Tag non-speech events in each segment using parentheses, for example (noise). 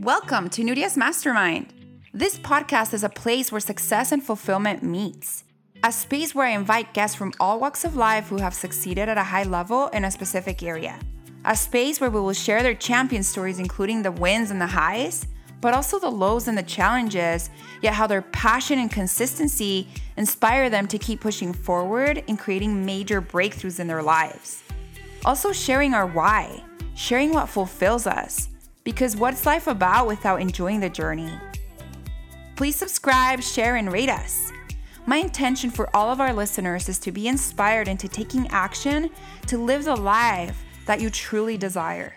Welcome to Nuria's Mastermind. This podcast is a place where success and fulfillment meets. A space where I invite guests from all walks of life who have succeeded at a high level in a specific area. A space where we will share their champion stories, including the wins and the highs, but also the lows and the challenges, yet how their passion and consistency inspire them to keep pushing forward and creating major breakthroughs in their lives. Also, sharing our why, sharing what fulfills us, because what's life about without enjoying the journey? Please subscribe, share, and rate us. My intention for all of our listeners is to be inspired into taking action to live the life that you truly desire.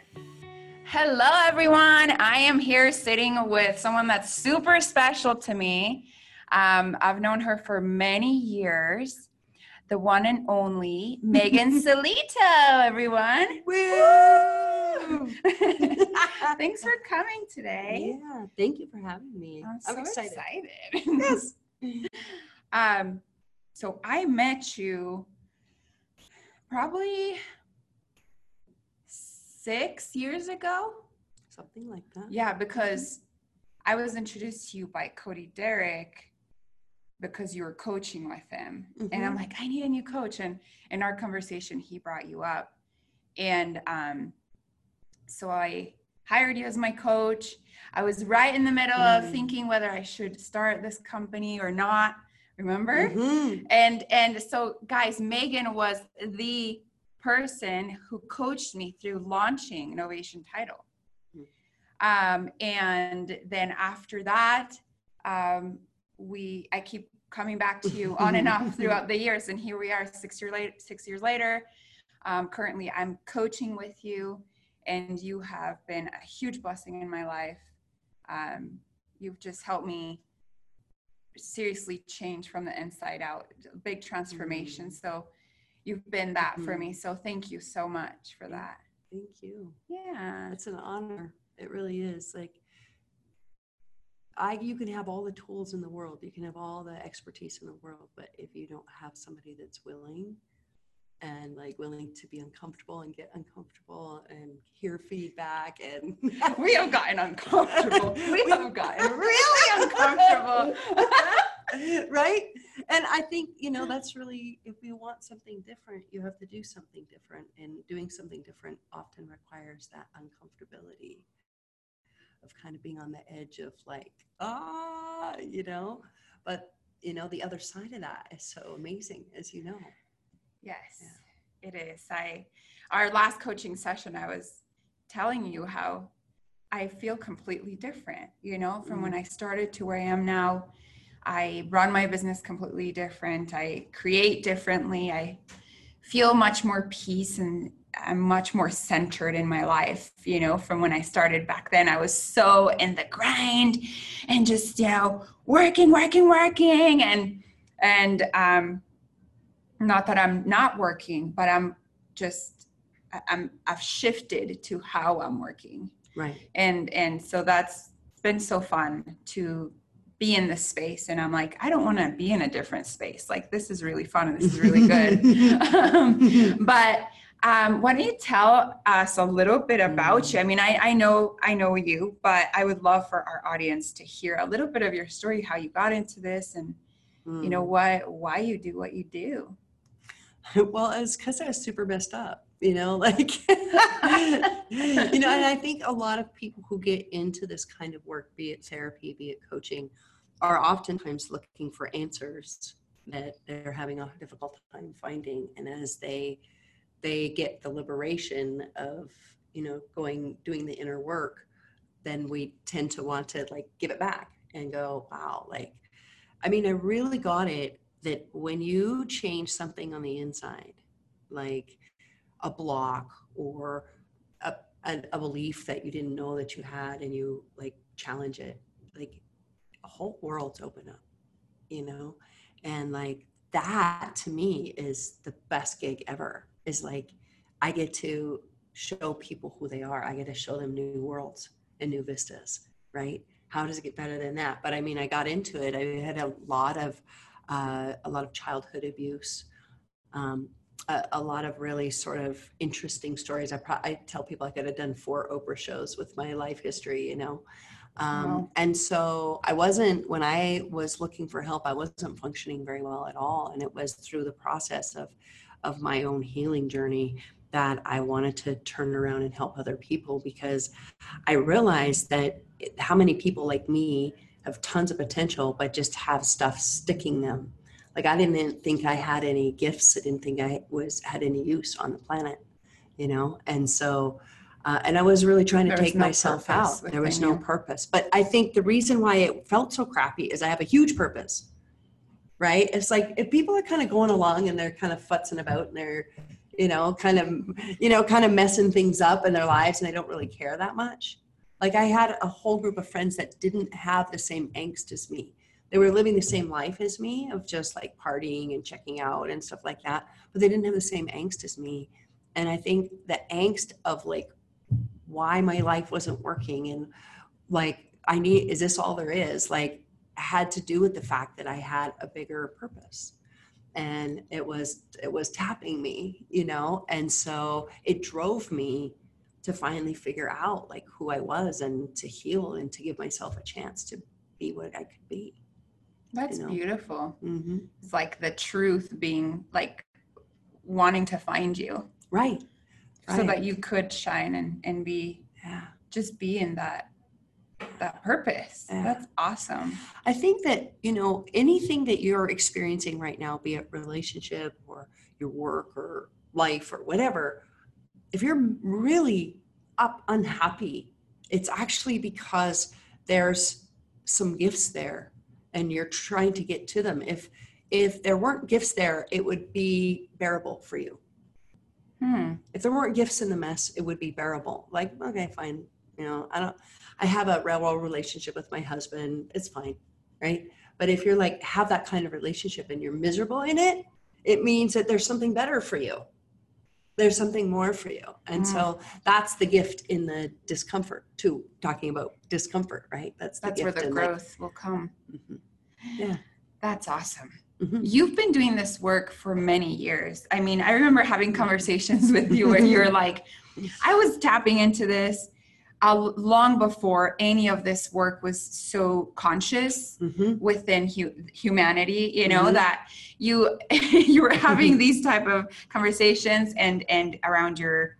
Hello, everyone. I am here sitting with someone that's super special to me. Um, I've known her for many years. The one and only (laughs) Megan Salito, everyone. Woo! (laughs) Thanks for coming today. Yeah, thank you for having me. I'm, so excited. excited. Yes. (laughs) Um, so I met you probably six years ago. Something like that. Yeah, because I was introduced to you by Cody Derrick because you were coaching with him. And I'm Mhm. like, I need a new coach. And in our conversation, he brought you up. And um, so I hired you as my coach. I was right in the middle of Mm. thinking whether I should start this company or not. Remember? Mhm. and and so guys megan was the person who coached me through launching innovation title Hmm. um, and then after that um, we i keep coming back to you on and off (laughs) throughout the years and here we are six year later six years later um, currently i'm coaching with you and you have been a huge blessing in my life um, you've just helped me seriously change from the inside out big transformation Mm. so you've been that for Mhm. me so thank you so much for that Thank you. yeah It's an honor. It really is. Like I you can have all the tools in the world. You can have all the expertise in the world, but if you don't have somebody that's willing and like willing to be uncomfortable and get uncomfortable and hear feedback and (laughs) we have gotten uncomfortable. (laughs) We have gotten really (laughs) uncomfortable. Right? And i think you know that's really if you want something different you have to do something different and doing something different often requires that uncomfortability of kind of being on the edge of like ah you know? But you know the other side of that is so amazing as you know. Yes it is. I our last coaching session i was telling you how i feel completely different you know from when i started to where i am now. I run my business completely different. I create differently. I feel much more peace and i'm much more centered in my life you know from when i started back then. I was so in the grind and just you know working working working. And and um not that i'm not working but i'm just i'm i've shifted to how i'm working. Right. And and so that's been so fun to be in this space. And i'm like i don't want to be in a different space. Like this is really fun and this is really good. (laughs) (laughs) Um, but um, why don't you tell us a little bit about you? I mean I, I know i know you but i would love for our audience to hear a little bit of your story how you got into this and you know what why you do what you do. (laughs) Well it's because i was super messed up you know (laughs) like you know and i think a lot of people who get into this kind of work be it therapy be it coaching are oftentimes looking for answers that they're having a difficult time finding. And as they they get the liberation of you know going doing the inner work then we tend to want to like give it back and go wow like i mean i really got it that when you change something on the inside like a block or a, a, a belief that you didn't know that you had and you like challenge it like a whole world's open up you know? And like that to me is the best gig ever is like i get to show people who they are i get to show them new worlds and new vistas right how does it get better than that but i mean i got into it i had a lot of uh, a lot of childhood abuse um, a, a lot of really sort of interesting stories. I, pro- I tell people I could have done four Oprah shows with my life history, you know. Um, Wow. And so I wasn't, when I was looking for help, I wasn't functioning very well at all. And it was through the process of, of my own healing journey that I wanted to turn around and help other people because I realized that how many people like me have tons of potential, but just have stuff sticking them. Like I didn't think I had any gifts. I didn't think I was had any use on the planet, you know. And so, uh, and I was really trying to There take no myself out. There was no you. purpose. But I think the reason why it felt so crappy is I have a huge purpose, right? It's like if people are kind of going along and they're kind of futzing about and they're, you know, kind of, you know, kind of messing things up in their lives and they don't really care that much. Like I had a whole group of friends that didn't have the same angst as me. They were living the same life as me of just like partying and checking out and stuff like that, but they didn't have the same angst as me. And I think the angst of like why my life wasn't working and like I need is this all there is? Like had to do with the fact that I had a bigger purpose. And it was it was tapping me, you know, and so it drove me to finally figure out like who I was and to heal and to give myself a chance to be what I could be. That's know. beautiful. hmm It's like the truth being like wanting to find you Right. so that you could shine and, and be Yeah. just be in that that purpose. Yeah. That's awesome. I think that, you know, anything that you're experiencing right now, be it relationship or your work or life or whatever, if you're really up unhappy, it's actually because there's some gifts there and you're trying to get to them. If if there weren't gifts there, it would be bearable for you. Hmm. If there weren't gifts in the mess, it would be bearable. Like, okay, fine. You know, I don't I have a real well relationship with my husband. It's fine. Right. But if you're like have that kind of relationship and you're miserable in it, it means that there's something better for you. There's something more for you. And so that's the gift in the discomfort too, talking about discomfort, right? That's the That's where the in, like- growth will come. Mhm. Yeah. That's awesome. Mhm. You've been doing this work for many years. I mean, I remember having conversations (laughs) with you where you're (laughs) like, I was tapping into this long before any of this work was so conscious Mhm. within hu- humanity you know Mhm. that you (laughs) you were having these type of conversations and and around your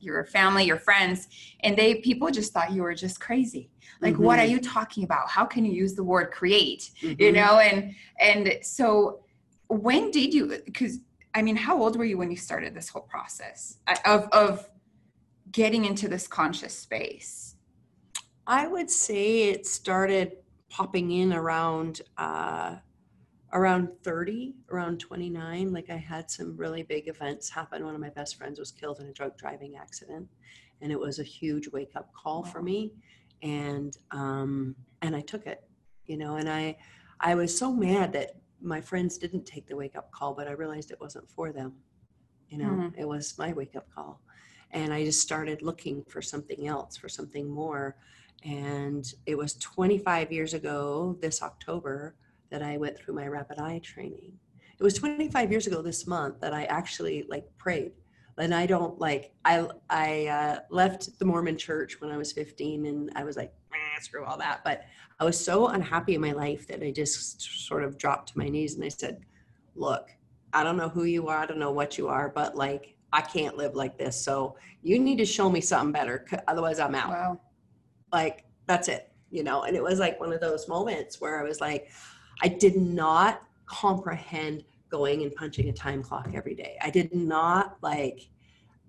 your family your friends and they people just thought you were just crazy like what are Mhm. you talking about how can you use the word create you Mhm. know and and so when did you because i mean how old were you when you started this whole process uh, of of getting into this conscious space I would say it started popping in around uh, around 30, around 29. Like I had some really big events happen. One of my best friends was killed in a drug driving accident, and it was a huge wake up call for me. And um, and I took it, you know. And I I was so mad that my friends didn't take the wake up call, but I realized it wasn't for them. You know, Mhm. it was my wake up call. And I just started looking for something else, for something more. And it was 25 years ago this october that i went through my rapid eye training. It was 25 years ago this month that i actually like prayed. And i don't like i i uh, left the mormon church when i was 15 and i was like "Eh, screw all that. But i was so unhappy in my life that i just sort of dropped to my knees and i said look i don't know who you are i don't know what you are but like i can't live like this so you need to show me something better otherwise i'm out. Wow. Like that's it you know? And it was like one of those moments where i was like i did not comprehend going and punching a time clock every day. I did not like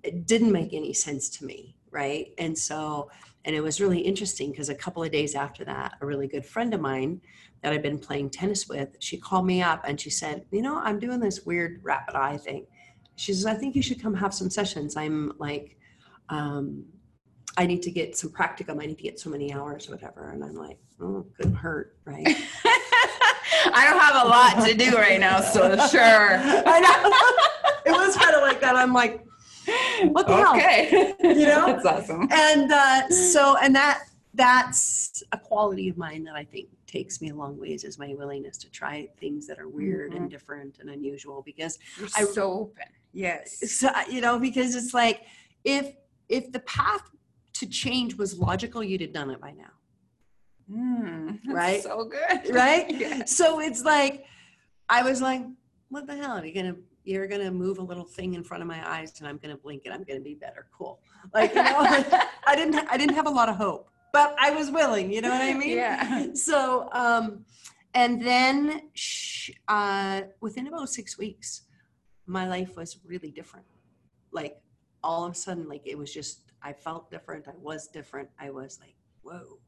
it didn't make any sense to me right? And so and it was really interesting because a couple of days after that a really good friend of mine that i've been playing tennis with she called me up and she said you know i'm doing this weird rapid eye thing she says i think you should come have some sessions i'm like um, I need to get some practicum. I need to get so many hours or whatever. And I'm like, oh, couldn't hurt, right? (laughs) I don't have a lot to do right now, so sure. I know. it was kind of like that. I'm like, what the hell? okay. You know? (laughs) That's awesome. And uh, so, and that that's a quality of mine that I think takes me a long ways is my willingness to try things that are weird and different and unusual because You're I- so open. Yes. So, you know, because it's like if if the path to change was logical, you'd have done it by now. Mm, Right? So good. (laughs) Right? Yes. So it's like I was like, what the hell? Are you gonna you're gonna move a little thing in front of my eyes and I'm gonna blink and I'm gonna be better. Cool. Like you know, (laughs) I didn't I didn't have a lot of hope, but I was willing, you know what I (laughs) mean? Yeah. So um and then sh- uh within about six weeks, my life was really different. Like all of a sudden, like it was just I felt different, I was different, I was like, whoa.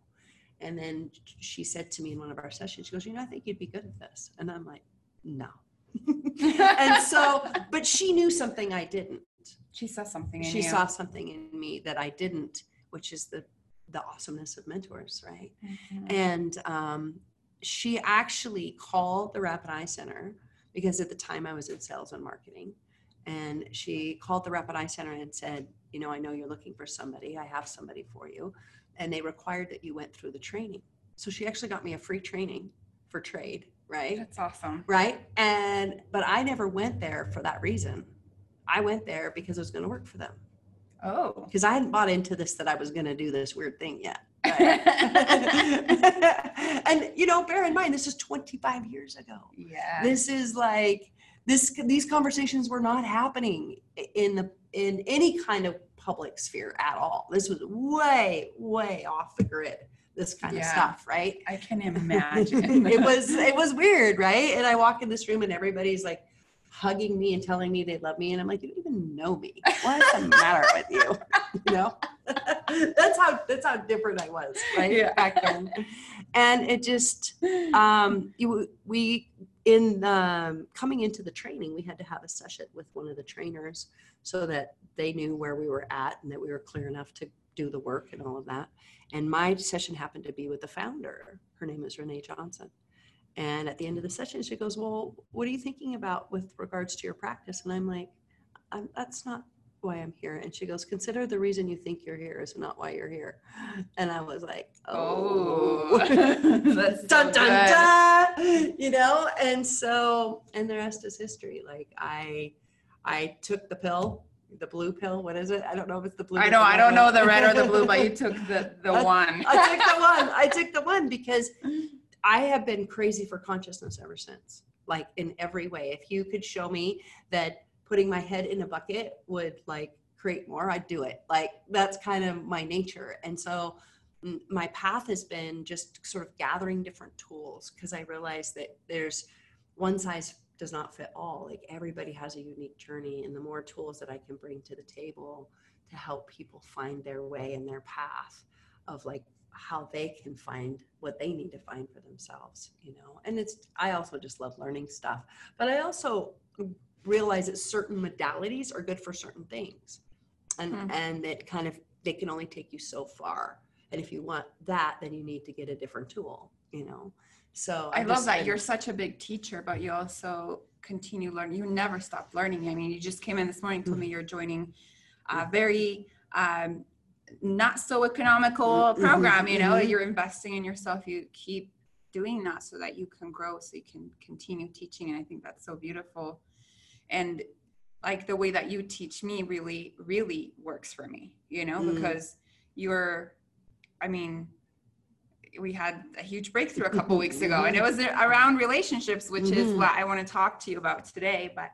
And then she said to me in one of our sessions, she goes, You know, I think you'd be good at this. And I'm like, No. (laughs) and so, but she knew something I didn't. she saw something in She you. saw something in me that I didn't, which is the the awesomeness of mentors, right? Mhm. And um, she actually called the Rapid Eye Center because at the time I was in sales and marketing. And she called the Rapid Eye Center and said, You know, I know you're looking for somebody. I have somebody for you. And they required that you went through the training. So she actually got me a free training for trade, right? That's awesome. Right. And, but I never went there for that reason. I went there because it was going to work for them Oh. because I hadn't bought into this that I was going to do this weird thing yet. (laughs) and you know, bear in mind, this is 25 years ago. yeah. This is like this. These conversations were not happening in the in any kind of public sphere at all. This was way, way off the grid. This kind of stuff, right? I can (laughs) imagine. it was it was weird, right? And I walk in this room and everybody's like hugging me and telling me they love me, and I'm like, you don't even know me. What's the matter with you? (laughs) You know, (laughs) that's how that's how different I was, right? Yeah. Back then, and it just um, you we in um, coming into the training, we had to have a session with one of the trainers so that they knew where we were at and that we were clear enough to do the work and all of that. And my session happened to be with the founder. Her name is Ranae Johnson. And at the end of the session, she goes, "Well, what are you thinking about with regards to your practice?" And I'm like, I'm, "That's not why I'm here." And she goes, "Consider the reason you think you're here is not why you're here." And I was like, Oh. "Oh." (laughs) That's so dun dun dun you know and so and the rest is history like i i took the pill the blue pill what is it i don't know if it's the blue I know. I don't know the red or the blue, but you (laughs) took the the I- one. i took the one i took the one because i have been crazy for consciousness ever since like in every way if you could show me that putting my head in a bucket would like create more i'd do it. Like that's kind of my nature. And so my path has been just sort of gathering different tools because i realized that there's one size does not fit all. Like everybody has a unique journey and the more tools that i can bring to the table to help people find their way and their path of like how they can find what they need to find for themselves you know? And it's i also just love learning stuff. But i also realize that certain modalities are good for certain things and Hmm. and it kind of they can only take you so far and if you want that then you need to get a different tool you know so I I've love just that you're such a big teacher, but you also continue learning. You never stop learning. I mean, you just came in this morning, told me you're joining a very um, not so economical Mhm, program. You know, you're investing in yourself. You keep doing that so that you can grow, so you can continue teaching. And I think that's so beautiful. And like the way that you teach me really, really works for me. You know, Mm. because you're, I mean, we had a huge breakthrough a couple weeks ago and it was (laughs) around relationships which is Mhm. what i want to talk to you about today but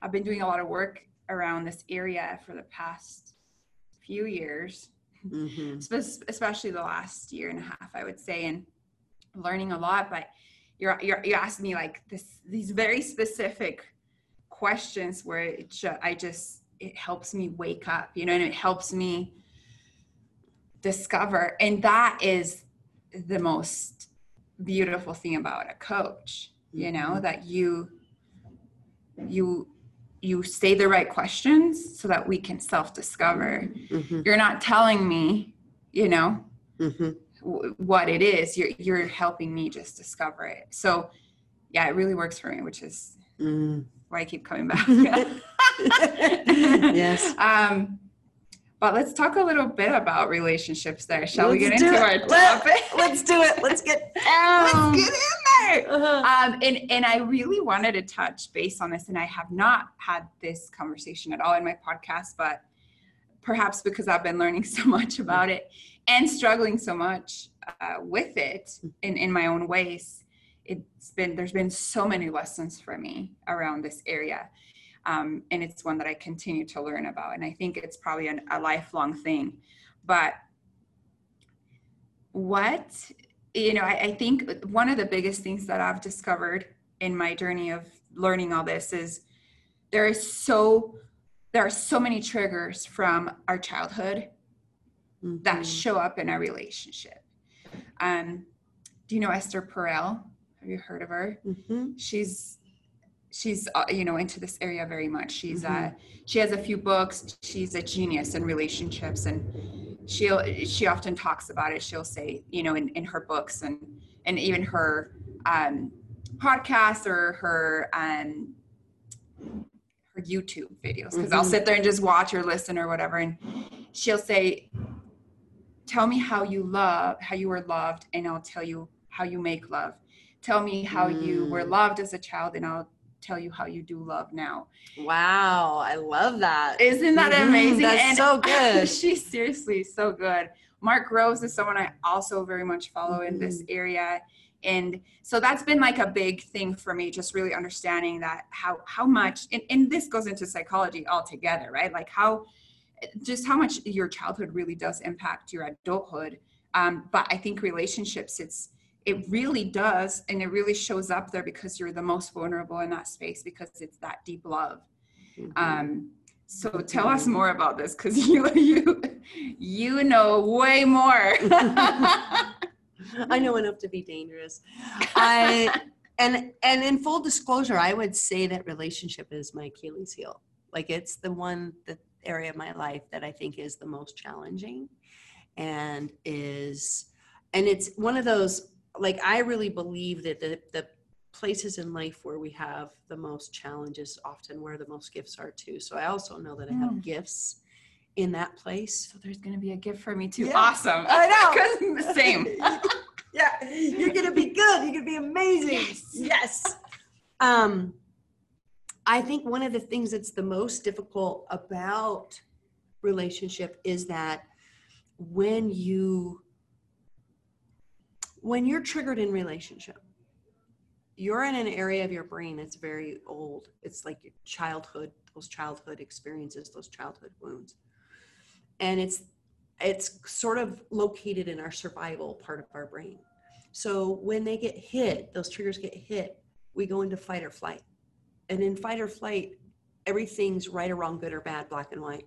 i've been doing a lot of work around this area for the past few years Mhm. especially the last year and a half i would say and learning a lot but you're you're you asked me like this these very specific questions where it i just it helps me wake up you know and it helps me discover and that is the most beautiful thing about a coach you know Mhm. that you you you say the right questions so that we can self-discover Mhm. you're not telling me you know Mhm. w- what it is you're you're helping me just discover it so yeah it really works for me which is Mm. Why i keep coming back (laughs) Yes. um but let's talk a little bit about relationships there shall we Let's get do into it. our Let- topic Let's do it. Let's get (laughs) down. let's get in Uh-huh. Um, and and I really wanted to touch base on this, and I have not had this conversation at all in my podcast, but perhaps because I've been learning (laughs) so much about it and struggling so much uh, with it in in my own ways. It's been there's been so many lessons for me around this area, um, and it's one that I continue to learn about. And I think it's probably an, a lifelong thing, but what you know I, I think one of the biggest things that i've discovered in my journey of learning all this is there is so there are so many triggers from our childhood that Mhm. show up in our relationship um do you know esther perel have you heard of her Mhm. she's she's uh, you know into this area very much she's uh Mhm. she has a few books she's a genius in relationships and she'll she often talks about it she'll say you know in, in her books and and even her um podcast or her um her youtube videos because i'll Mhm. sit there and just watch or listen or whatever and she'll say tell me how you love how you were loved and i'll tell you how you make love tell me how you were Mm. loved as a child and i'll tell you how you do love now Wow, I love that. isn't that Mhm, amazing that's so (laughs) good. (laughs) she's seriously so good mark groves is someone i also very much follow in this Mm-hmm. area and so that's been like a big thing for me just really understanding that how how much and, and this goes into psychology altogether right like how just how much your childhood really does impact your adulthood um, but i think relationships it's it really does and it really shows up there because you're the most vulnerable in that space because it's that deep love Mhm. um, so tell us more about this because (laughs) you you you know way more. (laughs) I know enough to be dangerous. I (laughs) and and in full disclosure, I would say that relationship is my Achilles heel. Like it's the one the area of my life that I think is the most challenging and is and it's one of those like I really believe that the the places in life where we have the most challenges often where the most gifts are too. So I also know that I have Mm. gifts in that place. so there's gonna be a gift for me too. Yeah. Awesome. I know. (laughs) Same. (laughs) yeah, you're gonna be good. You're gonna be amazing. Yes. Yes. Um, I think one of the things that's the most difficult about relationship is that when you when you're triggered in relationship, you're in an area of your brain that's very old. It's like your childhood, those childhood experiences, those childhood wounds. And it's it's sort of located in our survival part of our brain. So when they get hit, those triggers get hit, we go into fight or flight. And in fight or flight, everything's right or wrong, good or bad, black and white.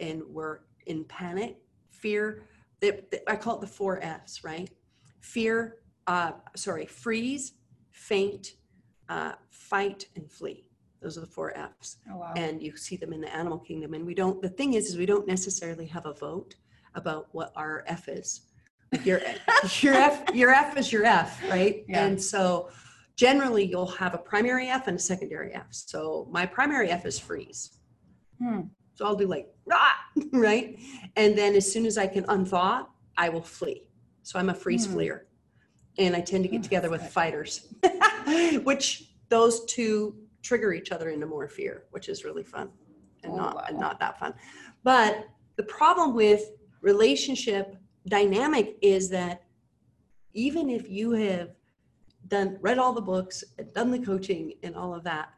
And we're in panic, fear. the- I call it the four F's, right? Fear, uh, sorry, freeze, faint, uh, fight, and flee. Those are the four F's Oh wow. and you see them in the animal kingdom and we don't the thing is is we don't necessarily have a vote about what our f is your (laughs) your f your f is your f right Yeah. and so generally you'll have a primary f and a secondary f so my primary f is freeze Hmm. so i'll do like rah, (laughs) right and then as soon as i can unthaw i will flee so i'm a freeze Hmm. fleer and i tend to Oh, get together with good. fighters (laughs) which those two trigger each other into more fear which is really fun and Oh, not and not that fun but the problem with relationship dynamic is that even if you have done read all the books and done the coaching and all of that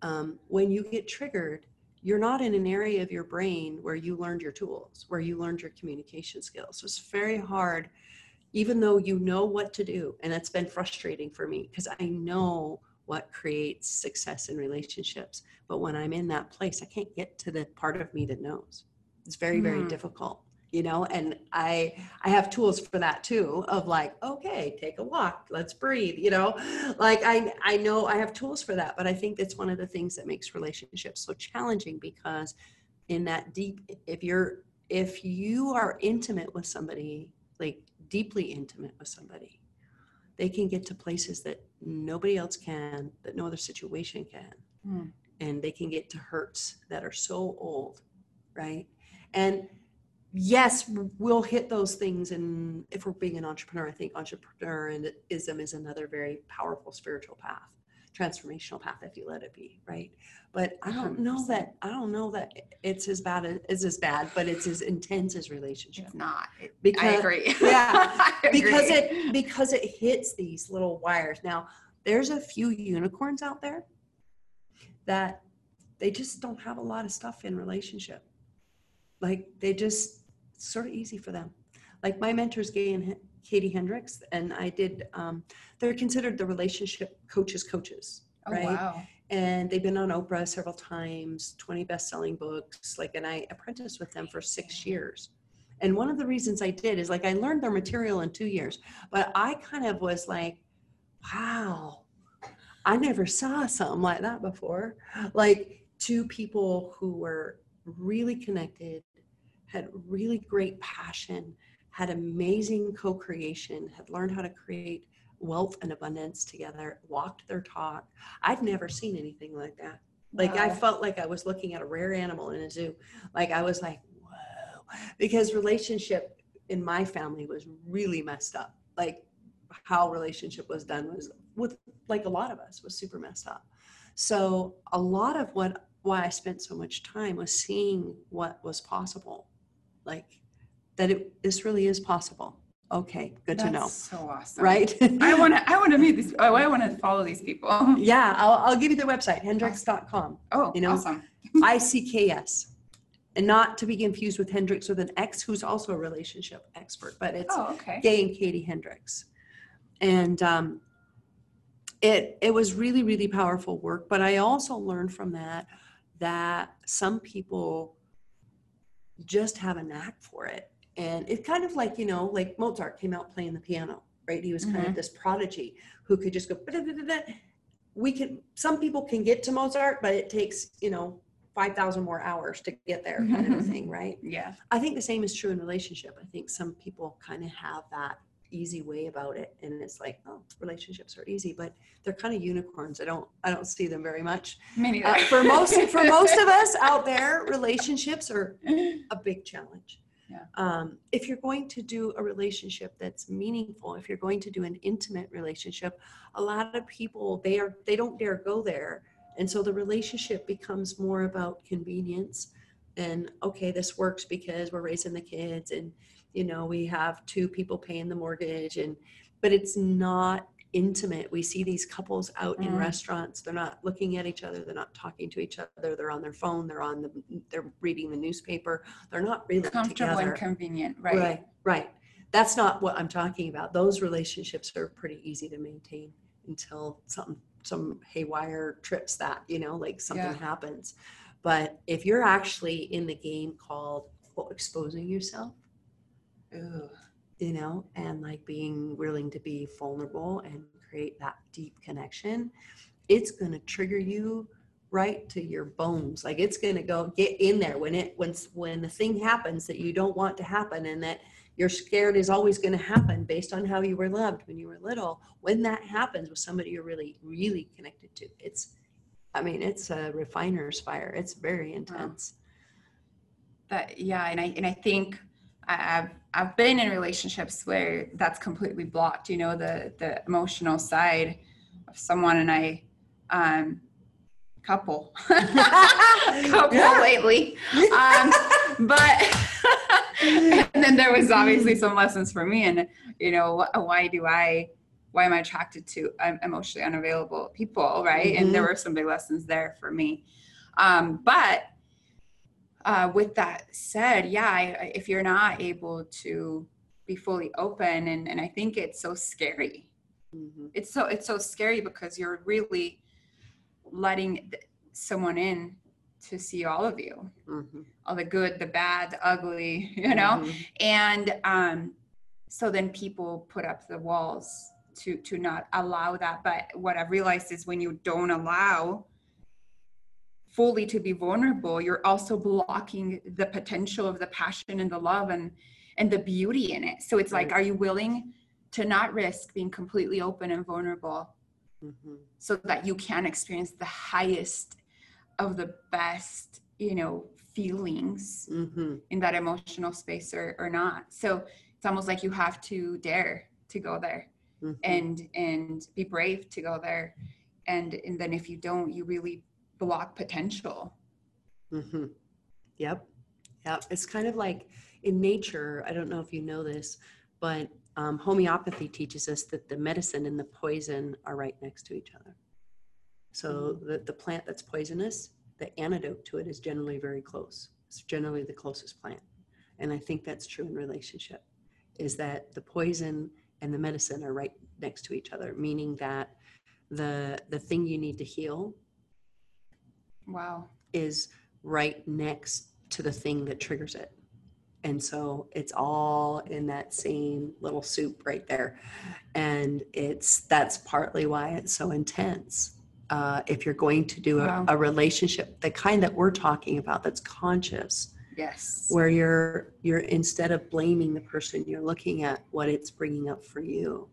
um, when you get triggered you're not in an area of your brain where you learned your tools where you learned your communication skills so it's very hard even though you know what to do and that's been frustrating for me because i know what creates success in relationships but when i'm in that place i can't get to the part of me that knows it's very very Hmm. difficult you know and i i have tools for that too of like okay take a walk let's breathe you know like i i know i have tools for that but i think that's one of the things that makes relationships so challenging because in that deep if you're if you are intimate with somebody like deeply intimate with somebody they can get to places that nobody else can that no other situation can Hmm. and they can get to hurts that are so old right and yes, we'll hit those things. And if we're being an entrepreneur, I think entrepreneurism is another very powerful spiritual path, transformational path, if you let it be, right? But I don't know 100%. that I don't know that it's as bad as it's as bad, but it's as intense as relationship. It's not. It- I Because agree. (laughs) yeah, I because it because it hits these little wires. Now, there's a few unicorns out there that they just don't have a lot of stuff in relationship. Like they just it's sort of easy for them. Like my mentors, Gay and Katie Hendricks, and I did. Um, they're considered the relationship coaches coaches, Oh, right? wow. and they've been on Oprah several times, 20 best-selling books. Like, and I apprenticed with them for six years. And one of the reasons I did is like I learned their material in two years, but I kind of was like, wow, I never saw something like that before. Like two people who were really connected, had really great passion, had amazing co-creation, had learned how to create wealth and abundance together, walked their talk. I'd never seen anything like that. Like I felt like I was looking at a rare animal in a zoo. Like I was like, whoa, because relationship in my family was really messed up. Like how relationship was done was with like a lot of us was super messed up. So a lot of what why I spent so much time was seeing what was possible, like that it this really is possible. Okay, good to know, That's So awesome. right? I want to. I want to meet these. Oh, I (laughs) want to follow these people. yeah, I'll, I'll give you their website, hendricks.com. Oh, You know, awesome. (laughs) (laughs) I C K S. And not to be confused with Hendrix with an X, who's also a relationship expert, but it's Oh, okay. Gay and Katie Hendricks, And um, it it was really, really powerful work. But I also learned from that that some people just have a knack for it. And it's kind of like, you know, like Mozart came out playing the piano, right? He was kind of this prodigy who could just go, we can, some people can get to Mozart, but it takes, you know, 5,000 more hours to get there kind of (laughs) thing, right? Yeah. I think the same is true in relationship. I think some people kind of have that easy way about it and it's like, oh, relationships are easy, but they're kind of unicorns. I don't I don't see them very much. Uh, for most for (laughs) most of us out there, relationships are a big challenge. Yeah. Um, if you're going to do a relationship that's meaningful, if you're going to do an intimate relationship, a lot of people they are they don't dare go there, and so the relationship becomes more about convenience. And okay, this works because we're raising the kids, and you know we have two people paying the mortgage, and but it's not intimate. We see these couples out in Mm. restaurants. They're not looking at each other. They're not talking to each other. They're on their phone. They're on the. They're reading the newspaper. They're not really Comfortable together. and convenient, right? right. Right. That's not what I'm talking about. Those relationships are pretty easy to maintain until something some haywire trips that you know like something Yeah. happens. But if you're actually in the game called quote, exposing yourself, Ooh. You know, and like being willing to be vulnerable and create that deep connection, it's going to trigger you right to your bones. Like it's going to go get in there when it when when the thing happens that you don't want to happen and that you're scared is always going to happen based on how you were loved when you were little. When that happens with somebody you're really really connected to, it's I mean, it's a refiner's fire. It's very intense. But yeah, and I and I think I- I've I've been in relationships where that's completely blocked. You know, the the emotional side of someone, and I um couple (laughs) couple Yeah. lately um, but (laughs) and then there was obviously some lessons for me and you know why do i why am i attracted to um, emotionally unavailable people right and there were some big lessons there for me um, but uh, with that said yeah I, I- if you're not able to be fully open and, and i think it's so scary Mhm. it's so it's so scary because you're really letting someone in to see all of you Mhm. all the good the bad the ugly (laughs) you know Mhm. and um so then people put up the walls to to not allow that but what i've realized is when you don't allow fully to be vulnerable you're also blocking the potential of the passion and the love and and the beauty in it so it's like are you willing to not risk being completely open and vulnerable Mhm. so that you can experience the highest of the best you know feelings Mm-hmm. in that emotional space or, or not. So it's almost like you have to dare to go there Mm-hmm. and and be brave to go there. And and then if you don't, you really block potential. Mm-hmm. Yep. Yep. It's kind of like in nature, I don't know if you know this, but um, homeopathy teaches us that the medicine and the poison are right next to each other. So the, the plant that's poisonous, the antidote to it is generally very close. It's generally the closest plant. And I think that's true in relationship, is that the poison and the medicine are right next to each other, meaning that the the thing you need to heal Wow. is right next to the thing that triggers it. And so it's all in that same little soup right there. And it's that's partly why it's so intense. Uh, if you're going to do a, Wow. a relationship, the kind that we're talking about that's conscious, Yes. where you're you're instead of blaming the person, you're looking at what it's bringing up for you.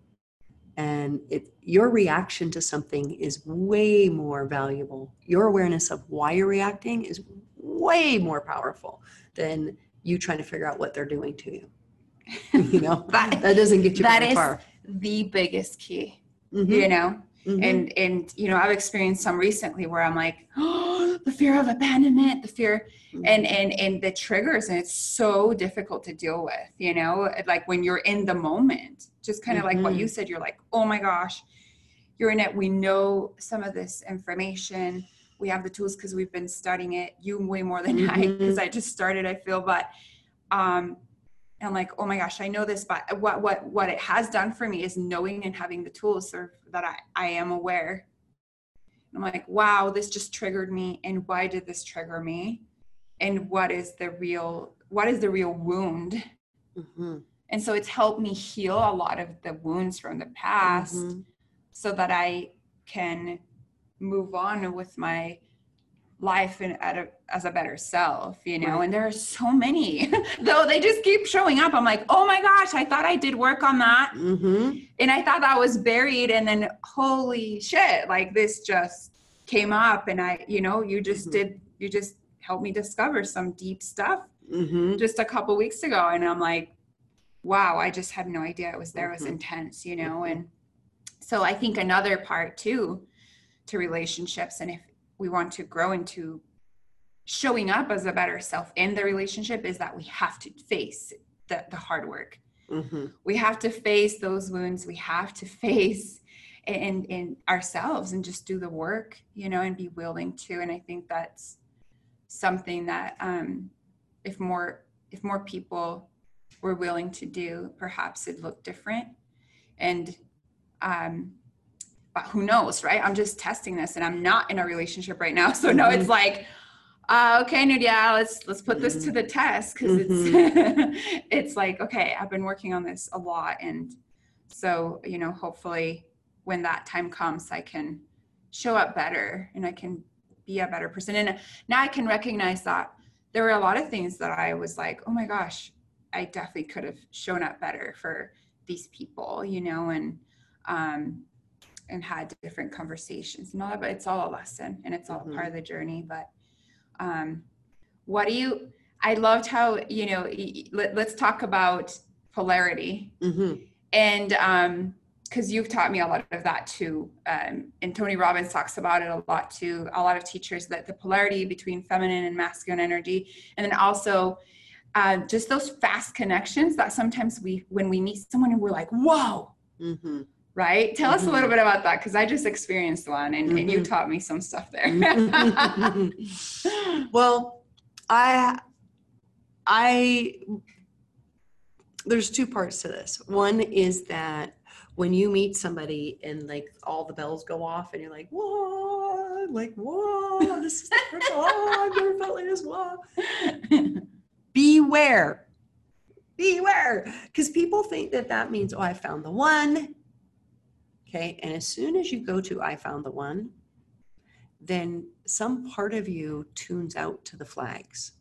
And it your reaction to something is way more valuable. Your awareness of why you're reacting is way more powerful than you trying to figure out what they're doing to you. (laughs) you know, (laughs) That- that doesn't get you that very is far. the biggest key. Mhm, You know? mhm. and and you know i've experienced some recently where i'm like oh (gasps) the fear of abandonment the fear and and and the triggers and it's so difficult to deal with you know like when you're in the moment just kind of like what you said you're like oh my gosh you're in it we know some of this information we have the tools because we've been studying it you way more than i Mhm. because i just started i feel but um and I'm like, oh my gosh, I know this, but what what what it has done for me is knowing and having the tools so that I, I am aware. I'm like, wow, this just triggered me. And why did this trigger me? And what is the real what is the real wound? Mhm, And so it's helped me heal a lot of the wounds from the past mhm. so that I can move on with my life and at a, as a better self, you know. Right. And there are so many, (laughs) though they just keep showing up. I'm like, oh my gosh, I thought I did work on that, Mhm. and I thought that was buried, and then holy shit, like this just came up, and I, you know, you just Mhm. did, you just helped me discover some deep stuff Mhm. just a couple weeks ago and i'm like wow i just had no idea it was there it was Mhm. intense you know and so i think another part too to relationships and if we want to grow into showing up as a better self in the relationship is that we have to face the, the hard work Mhm. we have to face those wounds we have to (laughs) face in in ourselves and just do the work you know and be willing to and i think that's something that um if more if more people were willing to do perhaps it'd look different. And um but who knows right? I'm just testing this and i'm not in a relationship right now. (laughs) So no it's like uh, okay Nuria, let's let's put this to the test because it's (laughs) it's like okay i've been working on this a lot. And so you know hopefully when that time comes i can show up better and i can be a better person. And now i can recognize that there were a lot of things that i was like oh my gosh i definitely could have shown up better for these people you know and um and had different conversations and all that but it's all a lesson and it's all Mhm. part of the journey but um what do you i loved how you know let, let's talk about polarity Mhm. and um because you've taught me a lot of that too um, and tony robbins talks about it a lot too a lot of teachers that the polarity between feminine and masculine energy and then also uh, just those fast connections that sometimes we when we meet someone and we're like whoa Mhm. right tell us a little bit about that because i just experienced one and, and you Mhm. taught me some stuff there (laughs) well, I I there's two parts to this. One is that when you meet somebody and like all the bells go off and you're like, whoa, like, whoa, this is the first oh, I've never felt like this. Whoa. (laughs) Beware. Beware. Because people think that that means, oh, I found the one. Okay. And as soon as you go to I found the one, then some part of you tunes out to the flags,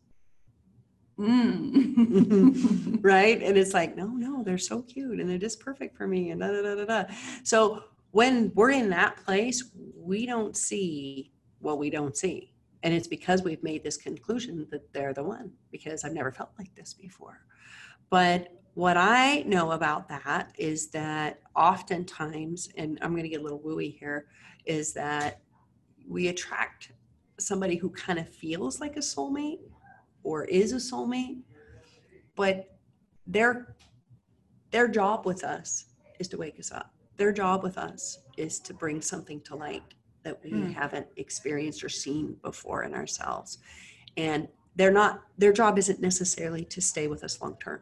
Mm. (laughs) right? And it's like, no, no, they're so cute and they're just perfect for me, and da da da da da. So when we're in that place, we don't see what we don't see. And it's because we've made this conclusion that they're the one because I've never felt like this before. But what I know about that is that oftentimes, and I'm going to get a little wooey here, is that we attract somebody who kind of feels like a soulmate or is a soulmate, but their their job with us is to wake us up. Their job with us is to bring something to light that we Hmm. haven't experienced or seen before in ourselves. And they're not their job isn't necessarily to stay with us long term.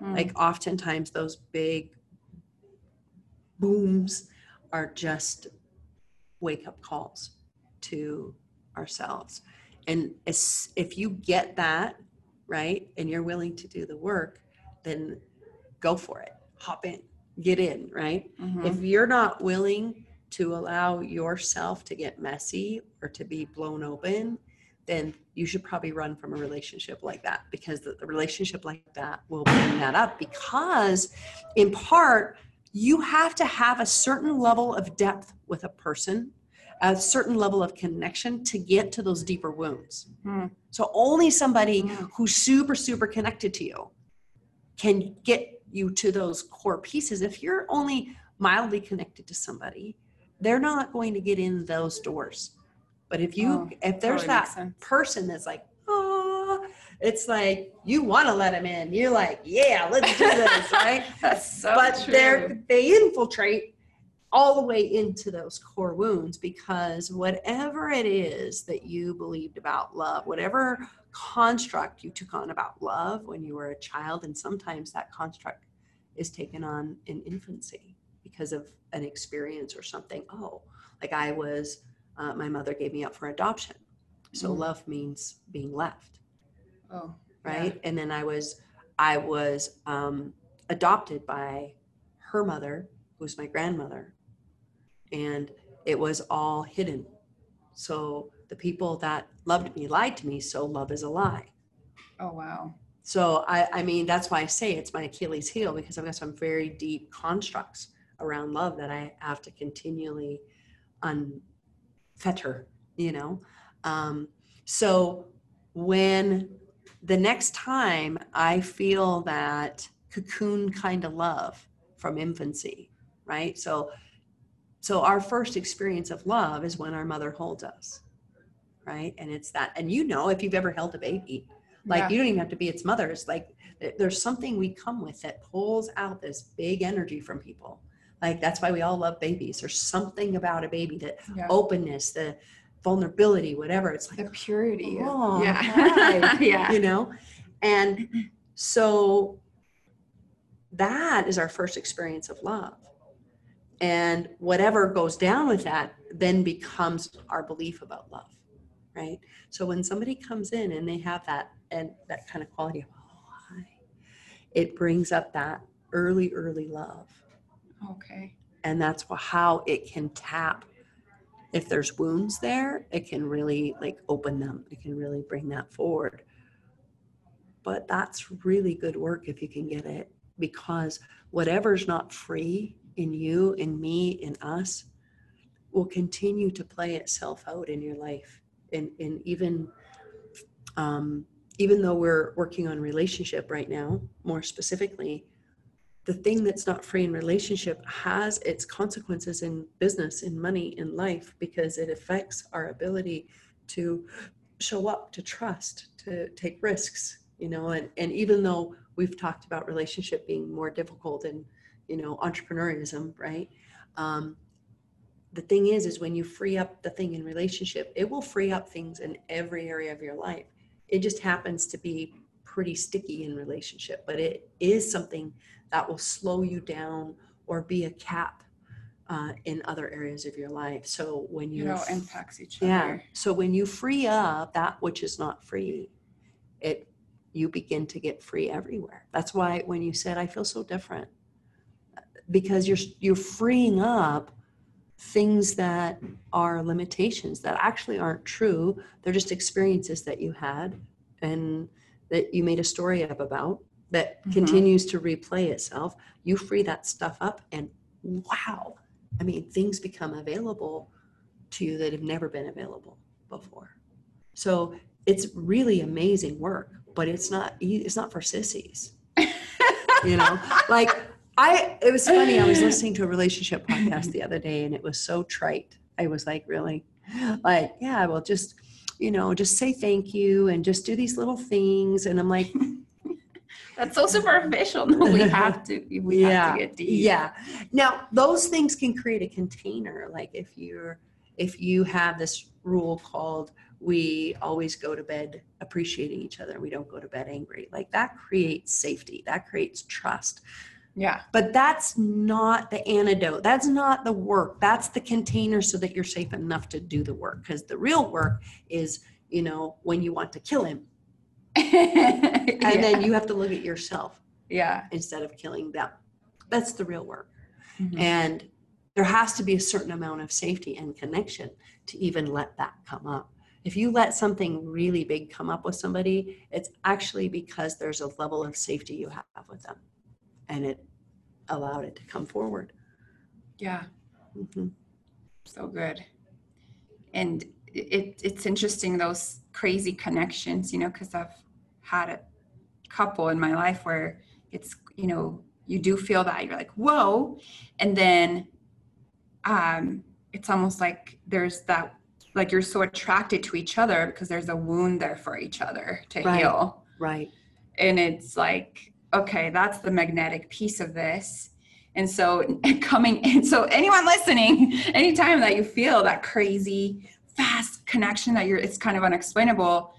Mm. Like oftentimes those big booms are just wake up calls to ourselves. And as, if you get that, right, and you're willing to do the work, then go for it. Hop in, get in, right? Mhm. If you're not willing to allow yourself to get messy or to be blown open, then you should probably run from a relationship like that because the, the relationship like that will bring that up because in part you have to have a certain level of depth with a person a certain level of connection to get to those deeper wounds Hmm. so only somebody Hmm. who's super super connected to you can get you to those core pieces if you're only mildly connected to somebody they're not going to get in those doors. But if you Oh, if there's that person that's like oh it's like you want to let them in. You're like yeah let's do this (laughs) right? So but they're they infiltrate all the way into those core wounds because whatever it is that you believed about love whatever construct you took on about love when you were a child and sometimes that construct is taken on in infancy because of an experience or something oh like i was uh, my mother gave me up for adoption so Mm. love means being left Oh, yeah. right and then i was i was um, adopted by her mother who was my grandmother and it was all hidden so the people that loved me lied to me so love is a lie Oh wow. so i i mean that's why i say it's my achilles heel because i've got some very deep constructs around love that i have to continually unfetter you know? Um, so when the next time i feel that cocoon kind of love from infancy right? So so our first experience of love is when our mother holds us right? And it's that and you know if you've ever held a baby like Yeah. you don't even have to be its mother it's like there's something we come with that pulls out this big energy from people like that's why we all love babies there's something about a baby that yeah. openness the vulnerability whatever it's like the purity. Oh, yeah. (laughs) yeah. you know and so that is our first experience of love and whatever goes down with that then becomes our belief about love right so when somebody comes in and they have that and that kind of quality of oh hi it brings up that early early love. And that's how it can tap if there's wounds there it can really like open them. It can really bring that forward. But that's really good work if you can get it because whatever's not free in you in me in us will continue to play itself out in your life. And and even um, even though we're working on relationship right now more specifically the thing that's not free in relationship has its consequences in business in money in life because it affects our ability to show up to trust to take risks you know and, and even though we've talked about relationship being more difficult and you know entrepreneurism right? Um, the thing is is when you free up the thing in relationship it will free up things in every area of your life. It just happens to be pretty sticky in relationship but it is something that will slow you down or be a cap uh, in other areas of your life. So when you You know, impacts each yeah. other. so when you free up that which is not free it you begin to get free everywhere. That's why when you said i feel so different because you're you're freeing up things that are limitations that actually aren't true. They're just experiences that you had and that you made a story up about that Mhm. continues to replay itself you free that stuff up and wow i mean things become available to you that have never been available before So it's really amazing work, but it's not it's not for sissies. (laughs) you know, like I it was funny. I was listening to a relationship podcast the other day, and it was so trite. I was like, really, like, yeah, well, just you know, just say thank you and just do these little things. And I'm like, (laughs) that's so superficial. No, we (laughs) have to. We yeah, have to get deep. yeah. Now those things can create a container. Like if you're if you have this rule called we always go to bed appreciating each other we don't go to bed angry like that creates safety that creates trust Yeah. but that's not the antidote. That's not the work. That's the container so that you're safe enough to do the work. Because the real work is you know when you want to kill him. (laughs) And and then you have to look at yourself yeah. instead of killing them. That's the real work. Mhm. and there has to be a certain amount of safety and connection to even let that come up. If you let something really big come up with somebody it's actually because there's a level of safety you have with them and it allowed it to come forward Yeah. Mhm. So good. And it, it's interesting those crazy connections, you know, because I've had a couple in my life where it's, you know, you do feel that you're like, whoa. And then um, it's almost like there's that, like you're so attracted to each other because there's a wound there for each other to Right. heal. right and it's like okay that's the magnetic piece of this. And so (laughs) coming in so anyone listening (laughs) anytime that you feel that crazy fast connection that you're it's kind of unexplainable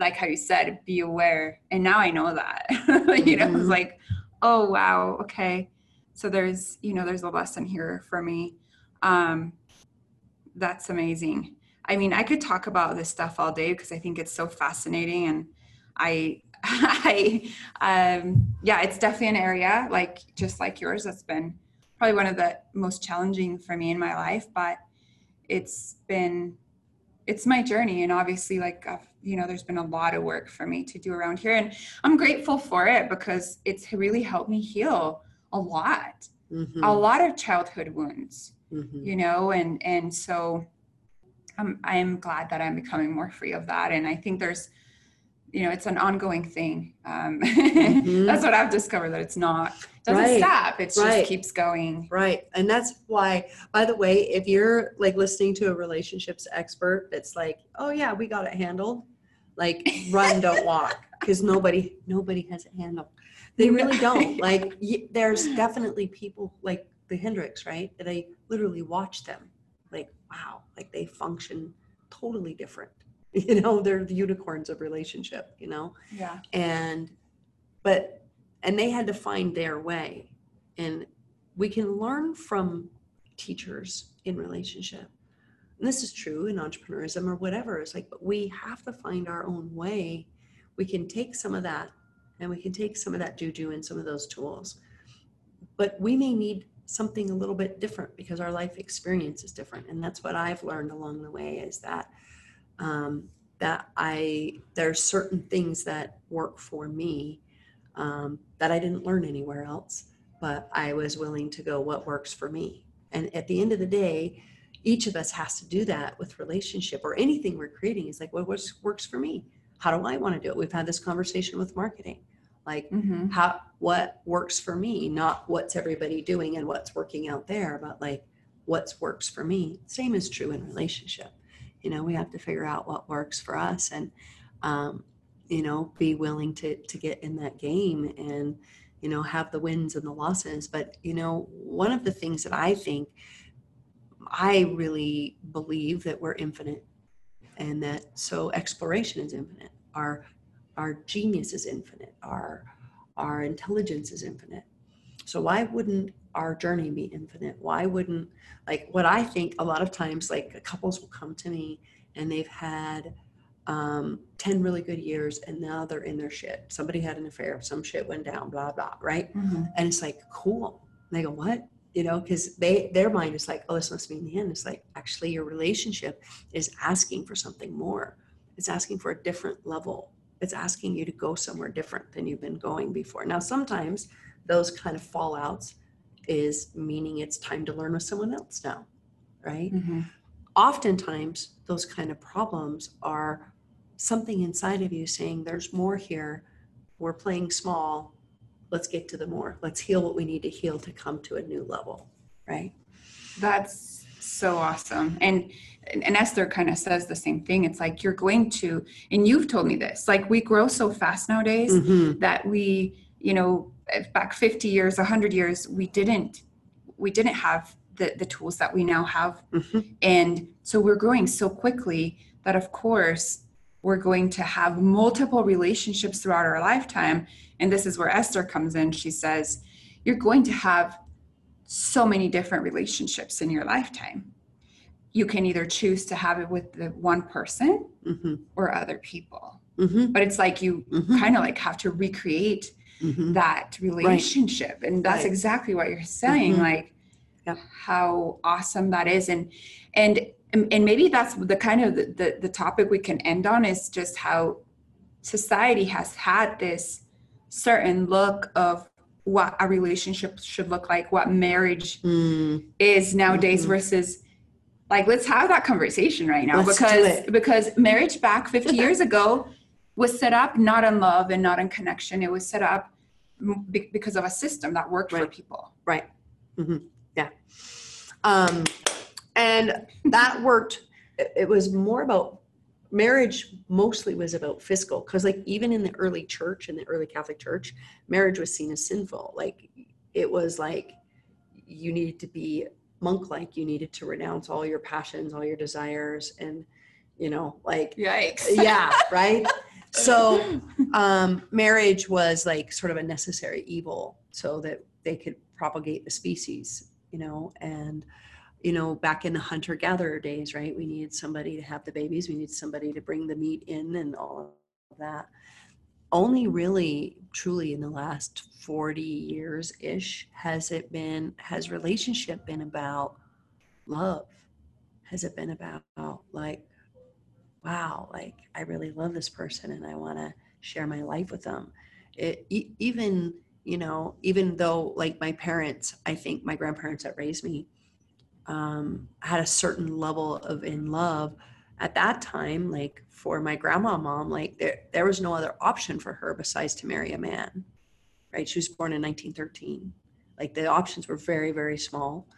like how you said be aware. And now i know that (laughs) you know it's Mhm. like oh wow okay. So there's you know there's a lesson here for me. Um that's amazing. I mean i could talk about this stuff all day because i think it's so fascinating and i (laughs) i um yeah it's definitely an area like just like yours that's been probably one of the most challenging for me in my life but it's been it's my journey and obviously like I've, you know there's been a lot of work for me to do around here and i'm grateful for it because it's really helped me heal a lot Mhm. a lot of childhood wounds Mhm. you know and and so i'm i'm glad that i'm becoming more free of that and i think there's you know it's an ongoing thing um Mhm. (laughs) that's what i've discovered that it's not doesn't Right. stop it Right. just keeps going Right. And that's why, by the way, if you're like listening to a relationships expert that's like, oh yeah, we got it handled, like run, don't walk. (laughs) Because nobody, nobody has it handled. They really don't. (laughs) Like y- there's definitely people like the Hendricks, right? That I literally watch them. Like, wow, like they function totally different. (laughs) You know, they're the unicorns of relationship, you know? yeah. And but and they had to find their way. And we can learn from teachers in relationship. And this is true in entrepreneurism or whatever. It's like but we have to find our own way. We can take some of that and we can take some of that juju and some of those tools. But we may need something a little bit different because our life experience is different. And that's what i've learned along the way is that um, that I there's certain things that work for me um, that I didn't learn anywhere else, but I was willing to go what works for me. And at the end of the day, each of us has to do that with relationship or anything we're creating. Is like well, what works works for me. How do I want to do it? We've had this conversation with marketing, like mm-hmm. how what works for me, not what's everybody doing and what's working out there, but like what's works for me. Same is true in relationship you know we have to figure out what works for us and um, you know be willing to to get in that game and you know have the wins and the losses. But you know one of the things that i think i really believe that we're infinite and that so exploration is infinite. Our our genius is infinite. Our our intelligence is infinite. So why wouldn't our journey be infinite? Why wouldn't like what i think a lot of times like couples will come to me and they've had um, 10 really good years and now they're in their shit. Somebody had an affair some shit went down blah blah right? Mm-hmm. and it's like cool. And they go what? You know because they their mind is like oh this must mean the end it's like actually your relationship is asking for something more. It's asking for a different level. It's asking you to go somewhere different than you've been going before. Now sometimes those kind of fallouts is meaning it's time to learn with someone else now right? Mm-hmm. oftentimes those kind of problems are something inside of you saying there's more here. We're playing small. Let's get to the more. Let's heal what we need to heal to come to a new level right? That's so awesome. And and esther kind of says the same thing. It's like you're going to and you've told me this like we grow so fast nowadays Mhm. that we you know back 50 years 100 years we didn't we didn't have the the tools that we now have Mhm. and so we're growing so quickly that of course we're going to have multiple relationships throughout our lifetime and this is where esther comes in she says you're going to have so many different relationships in your lifetime you can either choose to have it with the one person Mhm. or other people Mhm. but it's like you Mhm. kind of like have to recreate Mhm. that relationship and that's Right. exactly what you're saying Mhm. like Yeah. how awesome that is and and and maybe that's the kind of the, the the topic we can end on is just how society has had this certain look of what a relationship should look like what marriage Mm. is nowadays Mhm. versus like let's have that conversation right now Let's because because marriage back 50 years (laughs) ago was set up not on love and not on connection it was set up be- because of a system that worked for people Right. hmm Yeah. Um, and that (laughs) worked. It, was more about marriage. Mostly was about fiscal, because like even in the early church, in the early Catholic Church, marriage was seen as sinful. Like it was like you needed to be monk-like. You needed to renounce all your passions, all your desires, and you know, like yikes yeah, right. (laughs) So (laughs) um, marriage was like sort of a necessary evil so that they could propagate the species, you know, and you know, back in the hunter gatherer days, right? We needed somebody to have the babies, we needed somebody to bring the meat in and all of that. Only really truly in the last 40 years ish has it been has relationship been about love? Has it been about like wow, like I really love this person and I want to share my life with them. It, e- even, you know, even though like my parents, I think my grandparents that raised me um, had a certain level of in love at that time, like for my grandma mom, like there, there was no other option for her besides to marry a man, right? She was born in 1913. Like the options were very, very small.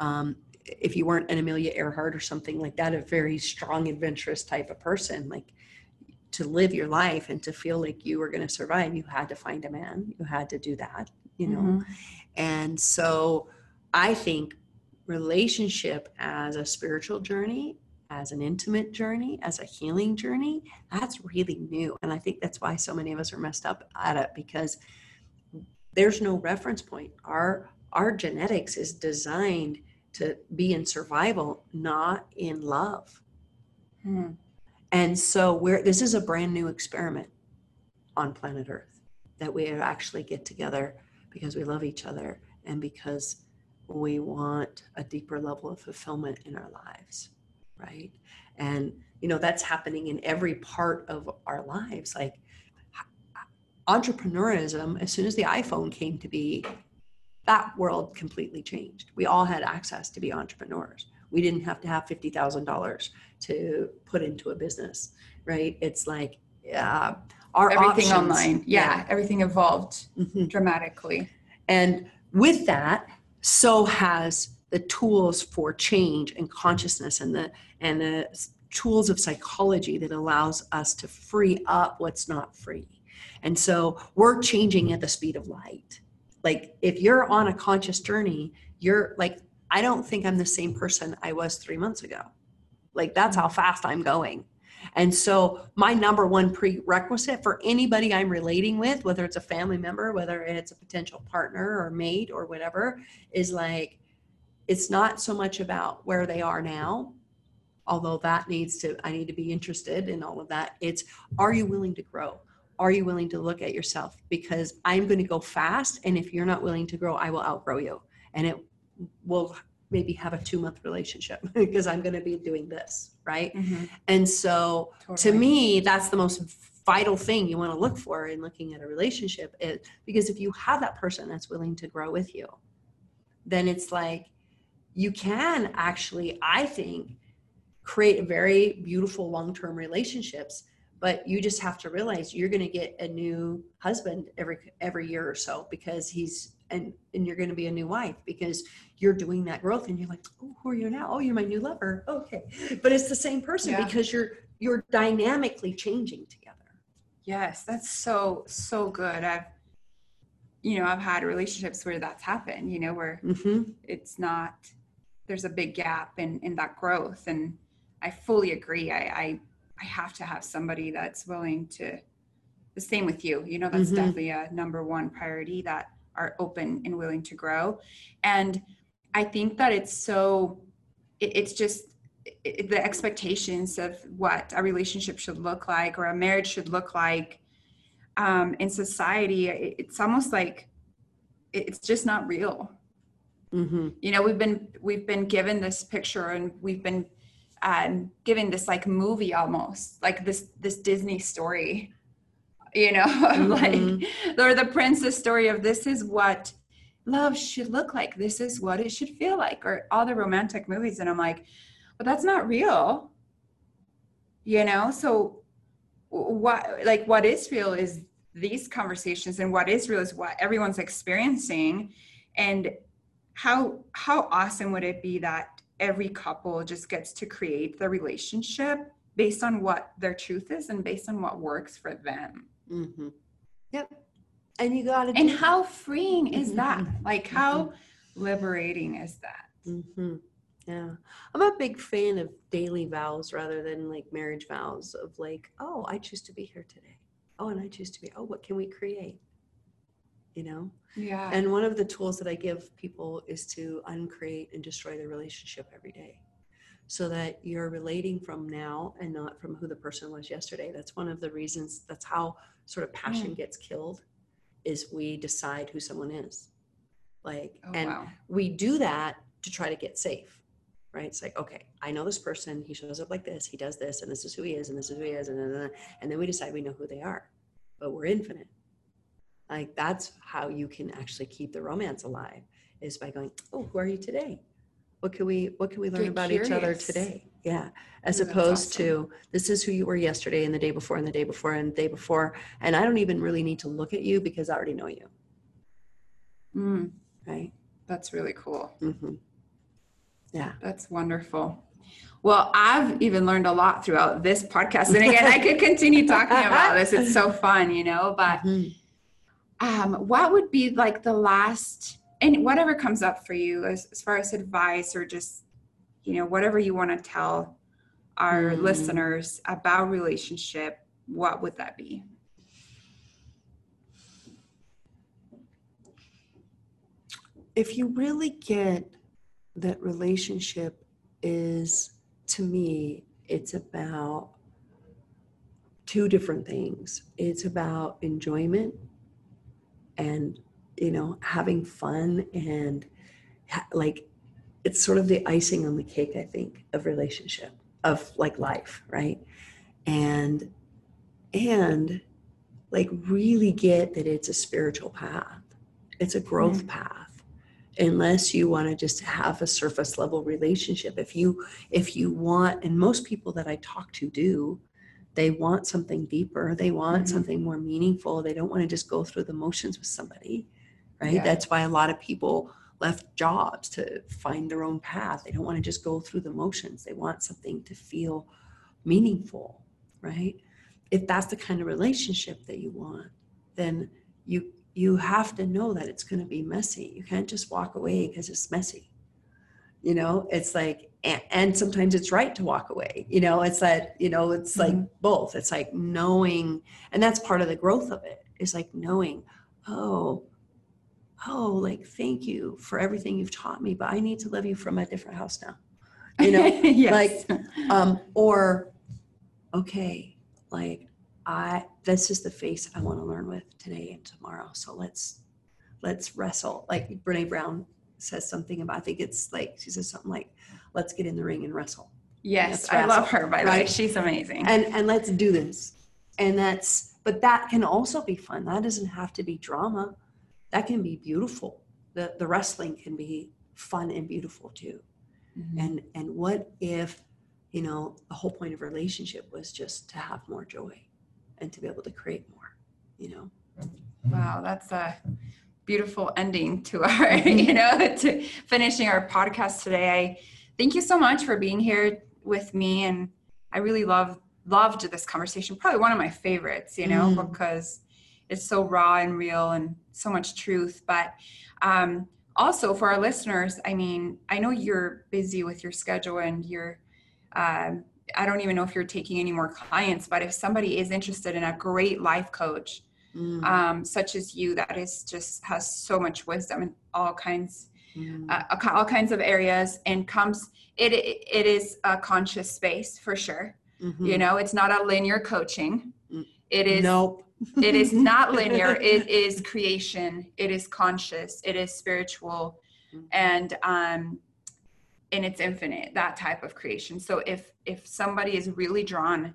Um, if you weren't an Amelia Earhart or something like that, a very strong, adventurous type of person, like to live your life and to feel like you were going to survive, you had to find a man. You had to do that, you know. Mhm. And so I think relationship as a spiritual journey, as an intimate journey, as a healing journey, that's really new. And I think that's why so many of us are messed up at it because there's no reference point. Our our genetics is designed to be in survival, not in love. Hmm. And so we're this is a brand new experiment on planet Earth that we actually get together because we love each other and because we want a deeper level of fulfillment in our lives, right? And you know that's happening in every part of our lives like entrepreneurism as soon as the iPhone came to be that world completely changed. We all had access to be entrepreneurs. We didn't have to have $50,000 to put into a business, right? It's like, yeah, our everything options- online yeah, everything evolved Mhm. dramatically And with that, so has the tools for change and consciousness and the and the tools of psychology that allows us to free up what's not free. And so we're changing at the speed of light. Like if you're on a conscious journey, you're like, I don't think I'm the same person I was three months ago. Like that's how fast I'm going. And so my number one prerequisite for anybody I'm relating with, whether it's a family member, whether it's a potential partner or mate or whatever, is like it's not so much about where they are now, although that needs to I need to be interested in all of that. It's are you willing to grow? Are you willing to look at yourself? Because I'm going to go fast and if you're not willing to grow, I will outgrow you. And it will maybe have a 2-month relationship (laughs) because I'm going to be doing this, right? Mm-hmm. And so to me that's the most vital thing you want to look for in looking at a relationship is because if you have that person that's willing to grow with you then it's like you can actually i think create very beautiful long-term relationships but you just have to realize you're going to get a new husband every every year or so because he's and and you're going to be a new wife because you're doing that growth and you're like oh who are you now oh you're my new lover okay but it's the same person Yeah. because you're you're dynamically changing together Yes, that's so so good. I've you know, I've had relationships where that's happened, you know, where mm-hmm. it's not there's a big gap in in that growth and I fully agree. I I, I have to have somebody that's willing to the same with you. You know, that's Mhm. definitely a number one priority that are open and willing to grow. And I think that it's so it, it's just it, the expectations of what a relationship should look like or a marriage should look like um, in society it, it's almost like it- it's just not real Mm-hmm. you know we've been we've been given this picture and we've been um, given this like movie almost like this this disney story you know (laughs) of like or the princess story of this is what love should look like this is what it should feel like or all the romantic movies and i'm like but that's not real. You know so what like what is real is these conversations and what is real is what everyone's experiencing and how how awesome would it be that every couple just gets to create the relationship based on what their truth is and based on what works for them Mm-hmm. Yep. And you got to. and how freeing is that like how liberating is that Mm-hmm. Yeah. I'm a big fan of daily vows rather than like marriage vows of like, oh, I choose to be here today. Oh, and I choose to be, oh, what can we create? You know? Yeah. And one of the tools that I give people is to uncreate and destroy the relationship every day so that you're relating from now and not from who the person was yesterday. That's one of the reasons, that's how sort of passion mm. gets killed is we decide who someone is. Like, oh, and wow. we do that to try to get safe right? It's like okay i know this person. He shows up like this. He does this and this is who he is and this is who he is and then, and then we decide we know who they are. But we're infinite like that's how you can actually keep the romance alive is by going oh who are you today what can we what can we learn Get about each other today yeah as opposed awesome. to this is who you were yesterday and the day before and the day before and the day before and i don't even really need to look at you because i already know you Mm, right that's really cool hmm yeah That's wonderful. Well, I've even learned a lot throughout this podcast. And again, I could continue talking about this. It's so fun, you know, but Mhm. Um, what would be like the last, and whatever comes up for you as, as far as advice or just, you know, whatever you want to tell our Mm. listeners about relationship, what would that be? if you really get that relationship is to me it's about two different things it's about enjoyment and you know having fun and ha- like it's sort of the icing on the cake i think of relationship of like life right? And and like really get that it's a spiritual path. It's a growth path. Unless you want to just have a surface level relationship. If you if you want and most people that i talk to do they want something deeper they want Mhm. something more meaningful they don't want to just go through the motions with somebody right Yeah. that's why a lot of people left jobs to find their own path they don't want to just go through the motions they want something to feel meaningful right if that's the kind of relationship that you want then you you have to know that it's going to be messy. You can't just walk away because it's messy. You know, it's like, and, and sometimes it's right to walk away. You know, it's that, you know, it's like both. It's like knowing, and that's part of the growth of it is like knowing, oh, oh, like, thank you for everything you've taught me, but I need to love you from a different house now. You know, (laughs) yes. um, or okay, like I this is the face I want to learn with today and tomorrow. So let's let's wrestle. Like Brene Brown says something about I think it's like she says something like, let's get in the ring and wrestle. yes. I love her, by the way. She's amazing. And and let's do this. And that's but that can also be fun. That doesn't have to be drama. That can be beautiful. The the wrestling can be fun and beautiful too Mhm. and and what if you know, the whole point of relationship was just to have more joy and to be able to create more, you know. Wow, that's a beautiful ending to our, (laughs) you know, (laughs) to finishing our podcast today. I thank you so much for being here with me and I really love loved this conversation. Probably one of my favorites, you know, mm. because it's so raw and real and so much truth. But um, also for our listeners, I mean, I know you're busy with your schedule and you're um, I don't even know if you're taking any more clients, but if somebody is interested in a great life coach, mm. um, such as you, that is just has so much wisdom in all kinds, mm. uh, all kinds of areas, and comes it it is a conscious space for sure. Mm-hmm. You know, it's not a linear coaching. Mm. It is nope. it is not (laughs) linear. It is creation. It is conscious. It is spiritual, mm. and um, and it's infinite that type of creation so if if somebody is really drawn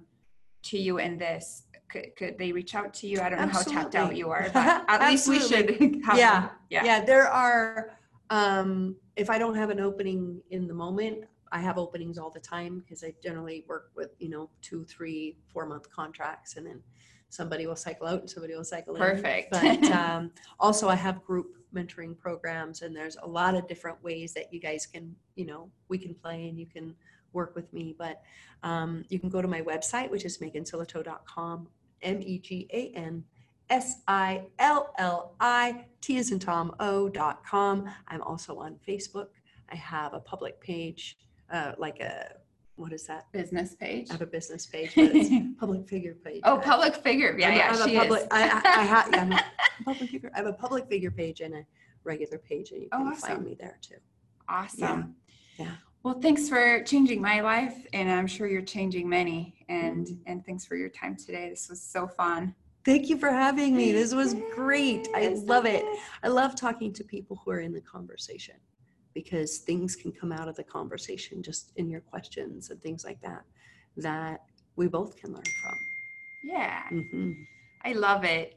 to you in this could, could they reach out to you i don't Absolutely. know how tapped out you are but at least we (laughs) should (laughs) yeah. yeah yeah there are um if i don't have an opening in the moment i have openings all the time because i generally work with you know two three four month contracts and then somebody will cycle out and somebody will cycle Perfect. in. Perfect. But (laughs) um, also, I have group mentoring programs, and there's a lot of different ways that you guys can, you know, we can play and you can work with me. But um, you can go to my website, which is megansillito.com, M E G A N S I L L I T is in Tom O dot com. I'm also on Facebook. I have a public page, uh, like a what is that? Business page. I have a business page, but it's (laughs) public figure page. Oh, public figure. Yeah, I'm yeah, a, she public, is. I, I, I have, yeah, I'm a (laughs) public figure. I have a public figure page and a regular page, and you oh, can oh, awesome. find me there too. Awesome. Yeah. yeah. Well, thanks for changing my life, and I'm sure you're changing many. And mm-hmm. and thanks for your time today. This was so fun. Thank you for having me. This was great. I love it. I love talking to people who are in the conversation because things can come out of the conversation just in your questions and things like that that we both can learn from. Yeah. Mm-hmm. I love it.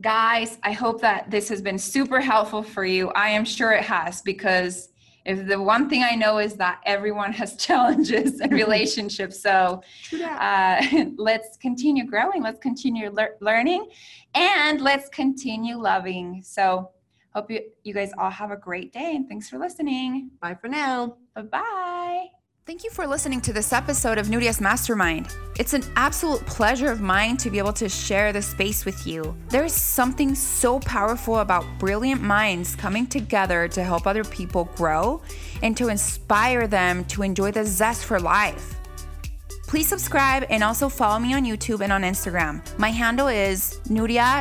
Guys, I hope that this has been super helpful for you. I am sure it has because if the one thing I know is that everyone has (laughs) challenges in (laughs) relationships. So uh, (laughs) let's continue growing, let's continue le- learning, and let's continue loving. So Hope you, you guys all have a great day and thanks for listening. Bye for now. Bye bye. Thank you for listening to this episode of Nuria's Mastermind. It's an absolute pleasure of mine to be able to share this space with you. There is something so powerful about brilliant minds coming together to help other people grow and to inspire them to enjoy the zest for life. Please subscribe and also follow me on YouTube and on Instagram. My handle is nuria.p.rivera.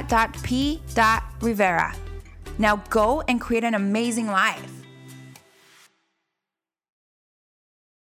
Now go and create an amazing life.